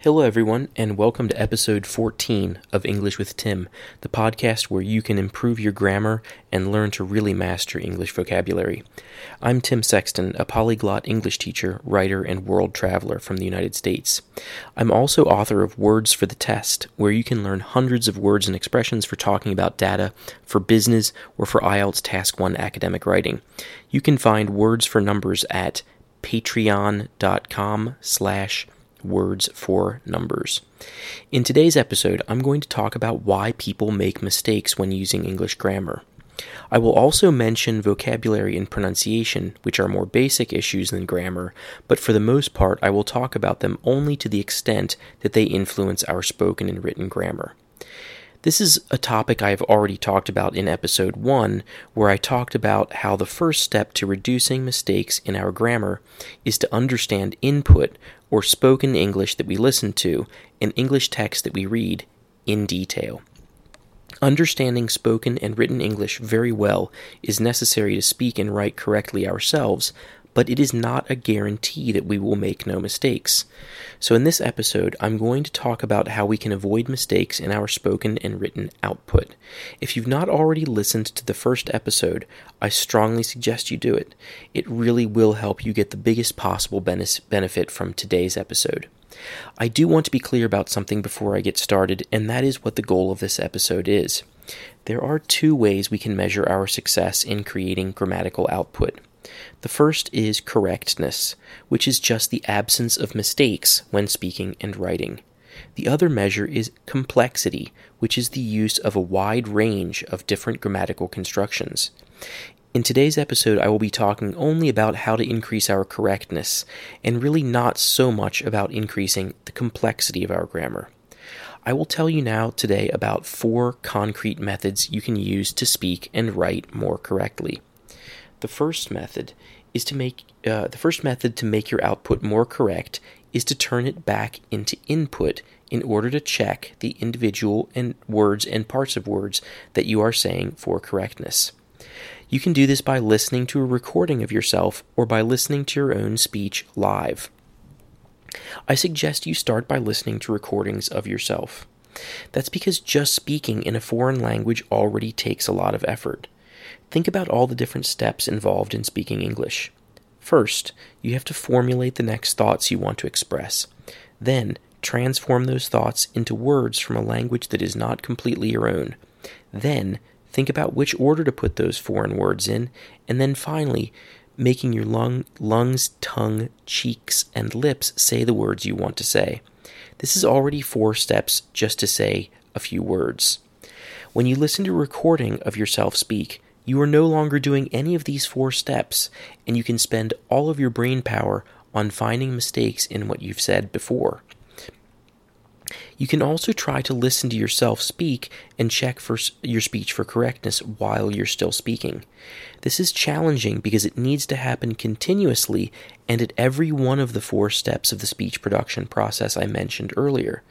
Hello, everyone, and welcome to episode 14 of English with Tim, the podcast where you can improve your grammar and learn to really master English vocabulary. I'm Tim Sexton, a polyglot English teacher, writer, and world traveler from the United States. I'm also author of Words for the Test, where you can learn hundreds of words and expressions for talking about data, for business, or for IELTS Task 1 academic writing. You can find Words for Numbers at patreon.com slash words for numbers. In today's episode, I'm going to talk about why people make mistakes when using English grammar. I will also mention vocabulary and pronunciation, which are more basic issues than grammar, but for the most part, I will talk about them only to the extent that they influence our spoken and written grammar. This is a topic I have already talked about in episode 1, where I talked about how the first step to reducing mistakes in our grammar is to understand input, or spoken English that we listen to, and English text that we read, in detail. Understanding spoken and written English very well is necessary to speak and write correctly ourselves, but it is not a guarantee that we will make no mistakes. So, in this episode, I'm going to talk about how we can avoid mistakes in our spoken and written output. If you've not already listened to the first episode, I strongly suggest you do it. It really will help you get the biggest possible benefit from today's episode. I do want to be clear about something before I get started, and that is what the goal of this episode is. There are two ways we can measure our success in creating grammatical output. The first is correctness, which is just the absence of mistakes when speaking and writing. The other measure is complexity, which is the use of a wide range of different grammatical constructions. In today's episode, I will be talking only about how to increase our correctness, and really not so much about increasing the complexity of our grammar. I will tell you now today about four concrete methods you can use to speak and write more correctly. The first method is to make uh, the first method to make your output more correct is to turn it back into input in order to check the individual and words and parts of words that you are saying for correctness. You can do this by listening to a recording of yourself or by listening to your own speech live. I suggest you start by listening to recordings of yourself. That's because just speaking in a foreign language already takes a lot of effort. Think about all the different steps involved in speaking English. First, you have to formulate the next thoughts you want to express. Then, transform those thoughts into words from a language that is not completely your own. Then, think about which order to put those foreign words in. And then finally, making your lung, lungs, tongue, cheeks, and lips say the words you want to say. This is already four steps just to say a few words. When you listen to a recording of yourself speak, you are no longer doing any of these four steps, and you can spend all of your brain power on finding mistakes in what you've said before. You can also try to listen to yourself speak and check for your speech for correctness while you're still speaking. This is challenging because it needs to happen continuously and at every one of the four steps of the speech production process I mentioned earlier.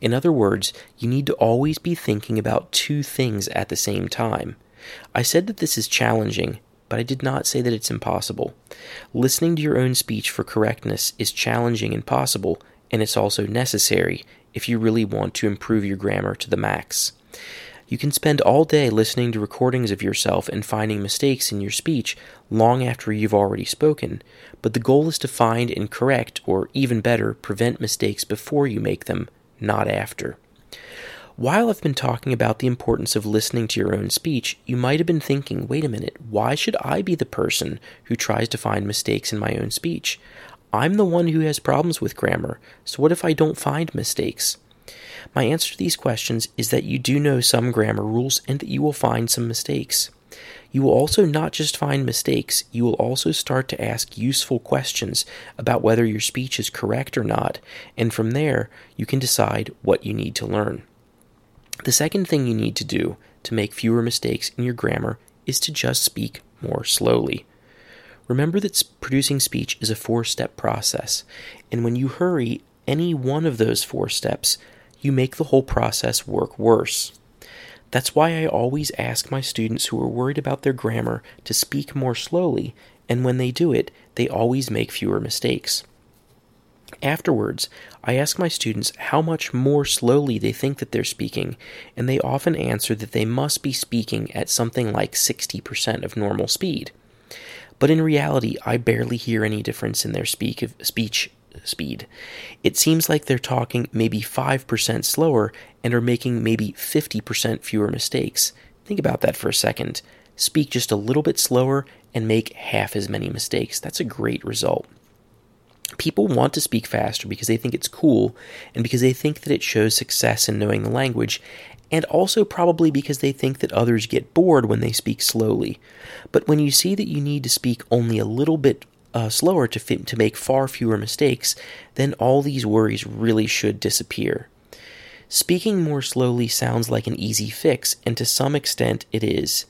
In other words, you need to always be thinking about two things at the same time. I said that this is challenging, but I did not say that it's impossible. Listening to your own speech for correctness is challenging and possible, and it's also necessary if you really want to improve your grammar to the max. You can spend all day listening to recordings of yourself and finding mistakes in your speech long after you've already spoken, but the goal is to find and correct, or even better, prevent mistakes before you make them, not after. While I've been talking about the importance of listening to your own speech, you might have been thinking, wait a minute, why should I be the person who tries to find mistakes in my own speech? I'm the one who has problems with grammar, so what if I don't find mistakes? My answer to these questions is that you do know some grammar rules and that you will find some mistakes. You will also not just find mistakes, you will also start to ask useful questions about whether your speech is correct or not, and from there, you can decide what you need to learn. The second thing you need to do to make fewer mistakes in your grammar is to just speak more slowly. Remember that producing speech is a four step process, and when you hurry any one of those four steps, you make the whole process work worse. That's why I always ask my students who are worried about their grammar to speak more slowly, and when they do it, they always make fewer mistakes. Afterwards, I ask my students how much more slowly they think that they're speaking, and they often answer that they must be speaking at something like 60% of normal speed. But in reality, I barely hear any difference in their speak of speech speed. It seems like they're talking maybe 5% slower and are making maybe 50% fewer mistakes. Think about that for a second. Speak just a little bit slower and make half as many mistakes. That's a great result. People want to speak faster because they think it's cool and because they think that it shows success in knowing the language, and also probably because they think that others get bored when they speak slowly. But when you see that you need to speak only a little bit uh, slower to fit, to make far fewer mistakes, then all these worries really should disappear. Speaking more slowly sounds like an easy fix, and to some extent it is.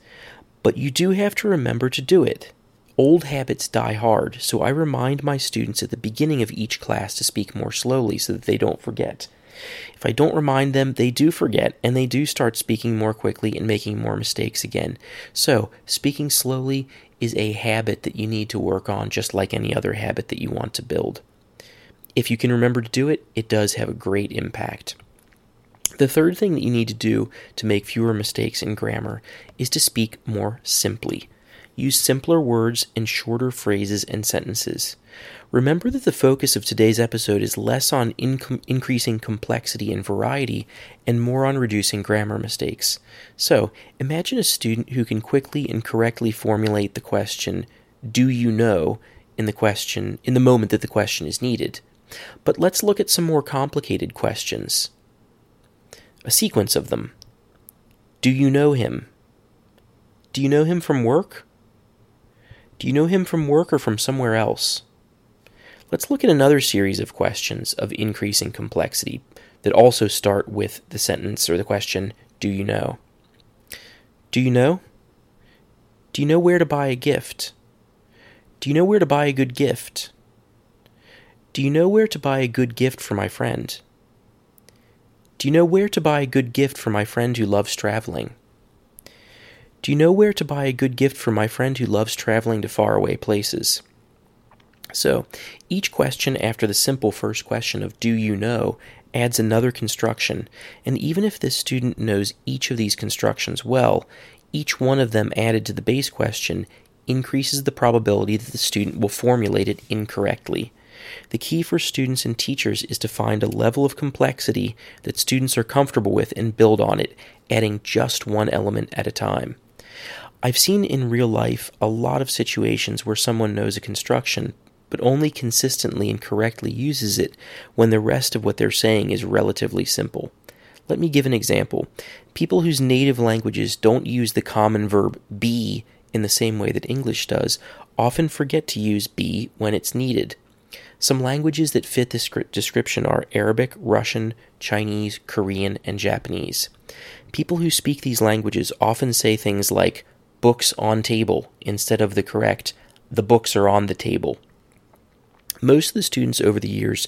But you do have to remember to do it. Old habits die hard, so I remind my students at the beginning of each class to speak more slowly so that they don't forget. If I don't remind them, they do forget and they do start speaking more quickly and making more mistakes again. So, speaking slowly is a habit that you need to work on just like any other habit that you want to build. If you can remember to do it, it does have a great impact. The third thing that you need to do to make fewer mistakes in grammar is to speak more simply. Use simpler words and shorter phrases and sentences. Remember that the focus of today's episode is less on inc- increasing complexity and variety and more on reducing grammar mistakes. So, imagine a student who can quickly and correctly formulate the question, Do you know? in the question in the moment that the question is needed. But let's look at some more complicated questions. A sequence of them. Do you know him? Do you know him from work? Do you know him from work or from somewhere else? Let's look at another series of questions of increasing complexity that also start with the sentence or the question, Do you know? Do you know? Do you know where to buy a gift? Do you know where to buy a good gift? Do you know where to buy a good gift for my friend? Do you know where to buy a good gift for my friend who loves traveling? Do you know where to buy a good gift for my friend who loves traveling to faraway places? So, each question after the simple first question of do you know adds another construction, and even if this student knows each of these constructions well, each one of them added to the base question increases the probability that the student will formulate it incorrectly. The key for students and teachers is to find a level of complexity that students are comfortable with and build on it, adding just one element at a time. I've seen in real life a lot of situations where someone knows a construction, but only consistently and correctly uses it when the rest of what they're saying is relatively simple. Let me give an example. People whose native languages don't use the common verb be in the same way that English does often forget to use be when it's needed. Some languages that fit this description are Arabic, Russian, Chinese, Korean, and Japanese. People who speak these languages often say things like books on table instead of the correct the books are on the table. Most of the students over the years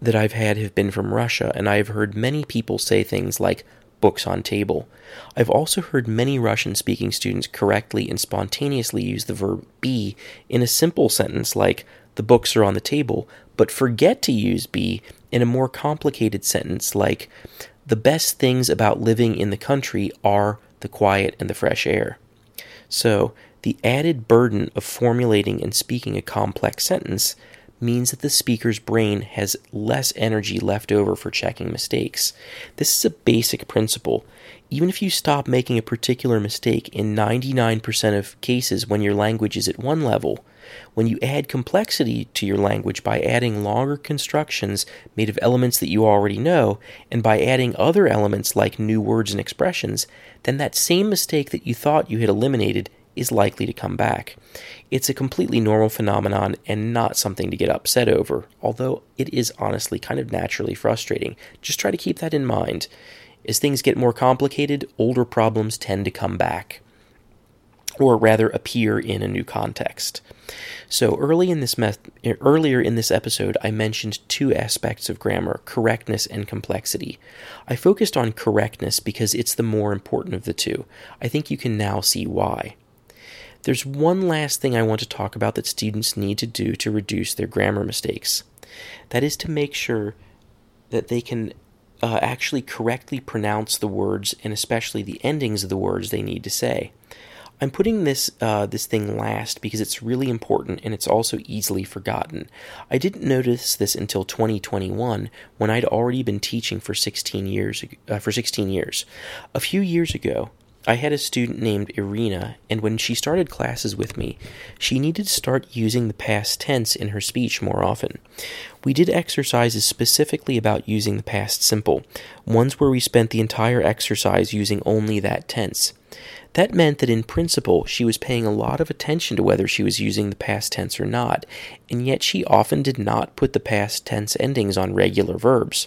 that I've had have been from Russia, and I have heard many people say things like books on table. I've also heard many Russian speaking students correctly and spontaneously use the verb be in a simple sentence like the books are on the table, but forget to use be in a more complicated sentence like the best things about living in the country are the quiet and the fresh air. So, the added burden of formulating and speaking a complex sentence means that the speaker's brain has less energy left over for checking mistakes. This is a basic principle. Even if you stop making a particular mistake in 99% of cases when your language is at one level, when you add complexity to your language by adding longer constructions made of elements that you already know, and by adding other elements like new words and expressions, then that same mistake that you thought you had eliminated is likely to come back. It's a completely normal phenomenon and not something to get upset over, although it is honestly kind of naturally frustrating. Just try to keep that in mind. As things get more complicated, older problems tend to come back or rather appear in a new context. So early in this earlier in this episode I mentioned two aspects of grammar, correctness and complexity. I focused on correctness because it's the more important of the two. I think you can now see why. There's one last thing I want to talk about that students need to do to reduce their grammar mistakes. That is to make sure that they can uh, actually correctly pronounce the words and especially the endings of the words they need to say. I'm putting this uh, this thing last because it's really important and it's also easily forgotten. I didn't notice this until 2021 when I'd already been teaching for 16 years uh, for 16 years. A few years ago, I had a student named Irina, and when she started classes with me, she needed to start using the past tense in her speech more often. We did exercises specifically about using the past simple, ones where we spent the entire exercise using only that tense. That meant that in principle she was paying a lot of attention to whether she was using the past tense or not, and yet she often did not put the past tense endings on regular verbs.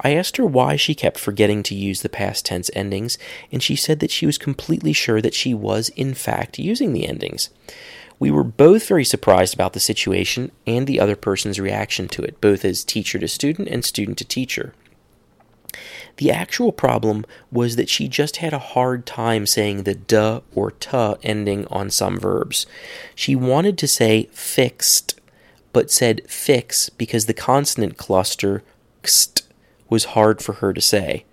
I asked her why she kept forgetting to use the past tense endings, and she said that she was completely sure that she was, in fact, using the endings. We were both very surprised about the situation and the other person's reaction to it, both as teacher to student and student to teacher. The actual problem was that she just had a hard time saying the duh or tuh ending on some verbs. She wanted to say fixed, but said fix because the consonant cluster xt was hard for her to say.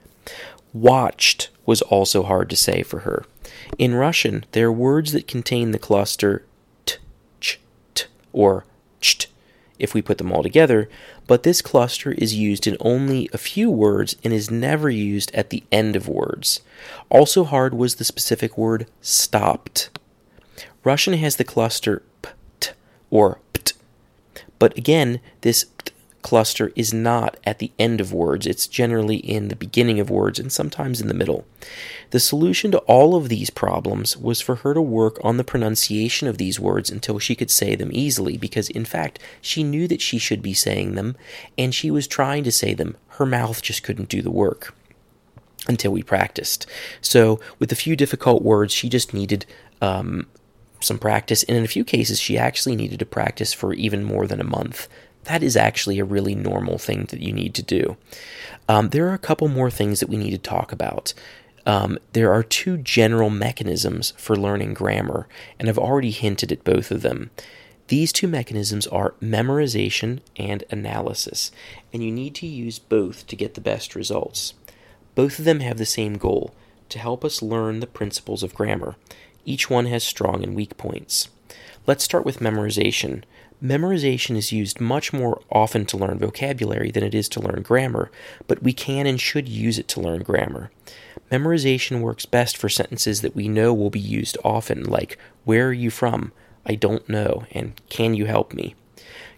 Watched was also hard to say for her. In Russian, there are words that contain the cluster t, ch, t, or cht if we put them all together, but this cluster is used in only a few words and is never used at the end of words. Also hard was the specific word stopped. Russian has the cluster pt or pt, but again, this pt cluster is not at the end of words, it's generally in the beginning of words and sometimes in the middle. The solution to all of these problems was for her to work on the pronunciation of these words until she could say them easily, because in fact, she knew that she should be saying them, and she was trying to say them. Her mouth just couldn't do the work until we practiced. So, with a few difficult words, she just needed um, some practice, and in a few cases, she actually needed to practice for even more than a month that is actually a really normal thing that you need to do. Um, there are a couple more things that we need to talk about. Um, there are two general mechanisms for learning grammar, and I've already hinted at both of them. These two mechanisms are memorization and analysis, and you need to use both to get the best results. Both of them have the same goal to help us learn the principles of grammar. Each one has strong and weak points. Let's start with memorization. Memorization is used much more often to learn vocabulary than it is to learn grammar, but we can and should use it to learn grammar. Memorization works best for sentences that we know will be used often, like, Where are you from? I don't know, and Can you help me?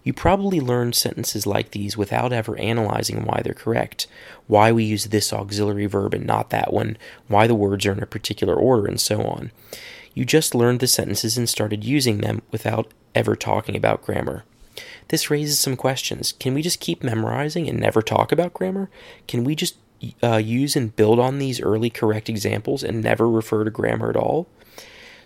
You probably learned sentences like these without ever analyzing why they're correct, why we use this auxiliary verb and not that one, why the words are in a particular order, and so on. You just learned the sentences and started using them without ever talking about grammar. This raises some questions. Can we just keep memorizing and never talk about grammar? Can we just uh, use and build on these early correct examples and never refer to grammar at all?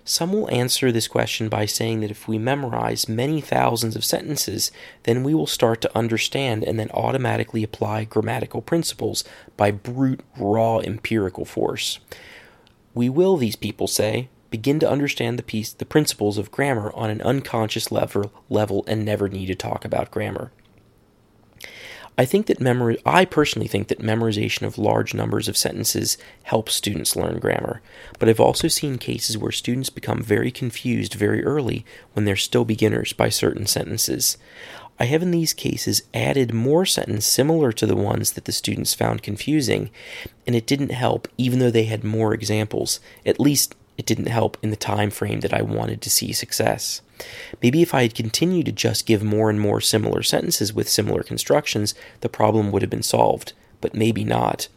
Some will answer this question by saying that if we memorize many thousands of sentences, then we will start to understand and then automatically apply grammatical principles by brute, raw empirical force. We will, these people say, begin to understand the piece, the principles of grammar on an unconscious level, level and never need to talk about grammar. I think that memory I personally think that memorization of large numbers of sentences helps students learn grammar, but I've also seen cases where students become very confused very early when they're still beginners by certain sentences. I have in these cases added more sentences similar to the ones that the students found confusing, and it didn't help even though they had more examples, at least it didn't help in the time frame that I wanted to see success. Maybe if I had continued to just give more and more similar sentences with similar constructions, the problem would have been solved, but maybe not.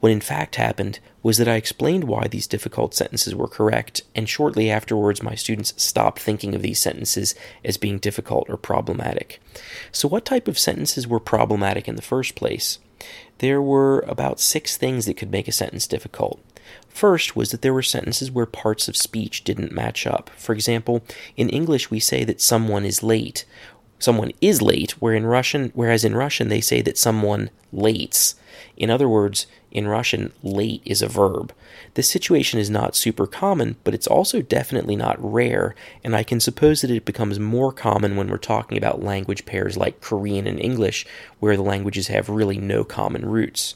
What in fact happened was that I explained why these difficult sentences were correct, and shortly afterwards my students stopped thinking of these sentences as being difficult or problematic. So, what type of sentences were problematic in the first place? There were about six things that could make a sentence difficult. First was that there were sentences where parts of speech didn't match up. For example, in English we say that someone is late, someone is late, where in Russian, whereas in Russian they say that someone lates. In other words, in Russian, late is a verb. This situation is not super common, but it's also definitely not rare, and I can suppose that it becomes more common when we're talking about language pairs like Korean and English, where the languages have really no common roots.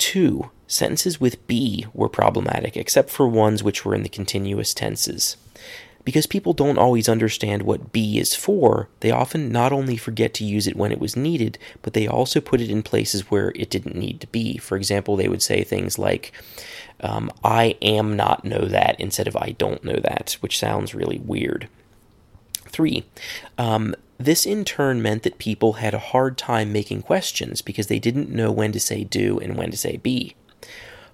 Two, sentences with be were problematic, except for ones which were in the continuous tenses. Because people don't always understand what be is for, they often not only forget to use it when it was needed, but they also put it in places where it didn't need to be. For example, they would say things like, um, I am not know that instead of I don't know that, which sounds really weird. Three, um, this in turn meant that people had a hard time making questions because they didn't know when to say do and when to say be.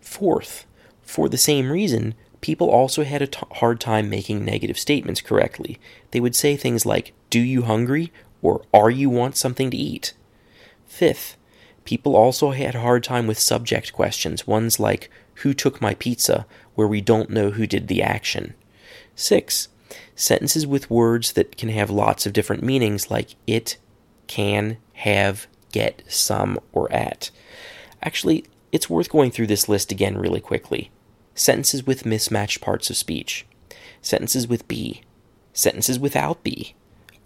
Fourth, for the same reason, people also had a t- hard time making negative statements correctly. They would say things like, Do you hungry? or Are you want something to eat? Fifth, people also had a hard time with subject questions, ones like, Who took my pizza? where we don't know who did the action. Six, sentences with words that can have lots of different meanings, like it, can, have, get, some, or at. Actually, it's worth going through this list again really quickly. Sentences with mismatched parts of speech, sentences with be, sentences without be,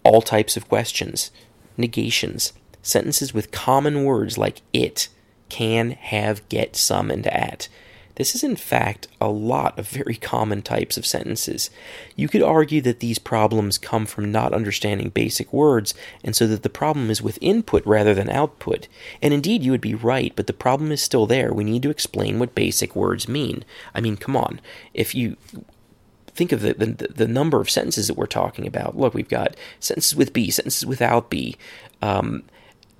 all types of questions, negations, sentences with common words like it, can, have, get, some, and at. This is, in fact, a lot of very common types of sentences. You could argue that these problems come from not understanding basic words, and so that the problem is with input rather than output. And indeed, you would be right, but the problem is still there. We need to explain what basic words mean. I mean, come on. If you think of the, the, the number of sentences that we're talking about, look, we've got sentences with be, sentences without be. Um,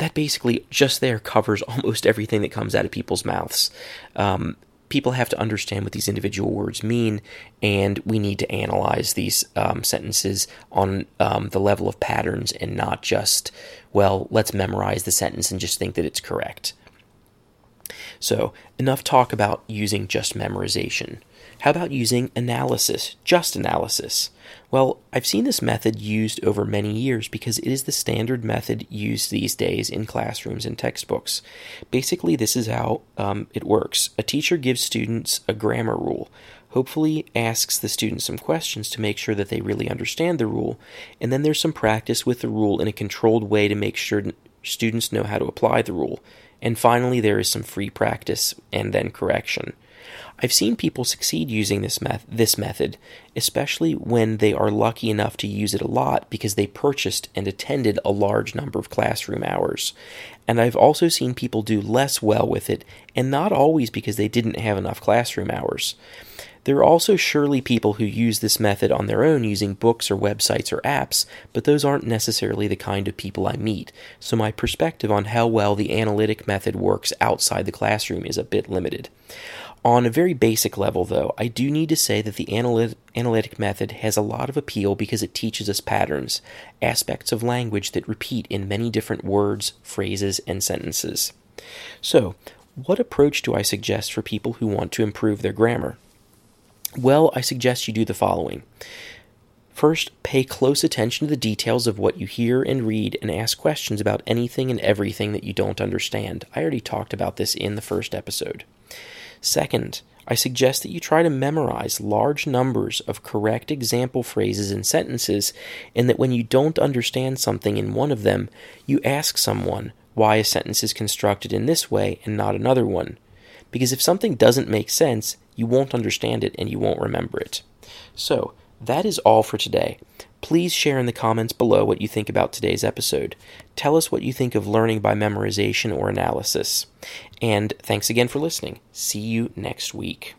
that basically just there covers almost everything that comes out of people's mouths. Um, people have to understand what these individual words mean, and we need to analyze these um, sentences on um, the level of patterns and not just, well, let's memorize the sentence and just think that it's correct. So, enough talk about using just memorization. How about using analysis, just analysis? Well, I've seen this method used over many years because it is the standard method used these days in classrooms and textbooks. Basically, this is how um, it works a teacher gives students a grammar rule, hopefully asks the students some questions to make sure that they really understand the rule, and then there's some practice with the rule in a controlled way to make sure students know how to apply the rule. And finally, there is some free practice and then correction. I've seen people succeed using this, meth- this method, especially when they are lucky enough to use it a lot because they purchased and attended a large number of classroom hours. And I've also seen people do less well with it, and not always because they didn't have enough classroom hours. There are also surely people who use this method on their own using books or websites or apps, but those aren't necessarily the kind of people I meet, so my perspective on how well the analytic method works outside the classroom is a bit limited. On a very basic level, though, I do need to say that the analytic method has a lot of appeal because it teaches us patterns, aspects of language that repeat in many different words, phrases, and sentences. So, what approach do I suggest for people who want to improve their grammar? Well, I suggest you do the following. First, pay close attention to the details of what you hear and read and ask questions about anything and everything that you don't understand. I already talked about this in the first episode. Second, I suggest that you try to memorize large numbers of correct example phrases and sentences, and that when you don't understand something in one of them, you ask someone why a sentence is constructed in this way and not another one. Because if something doesn't make sense, you won't understand it and you won't remember it. So, that is all for today. Please share in the comments below what you think about today's episode. Tell us what you think of learning by memorization or analysis. And thanks again for listening. See you next week.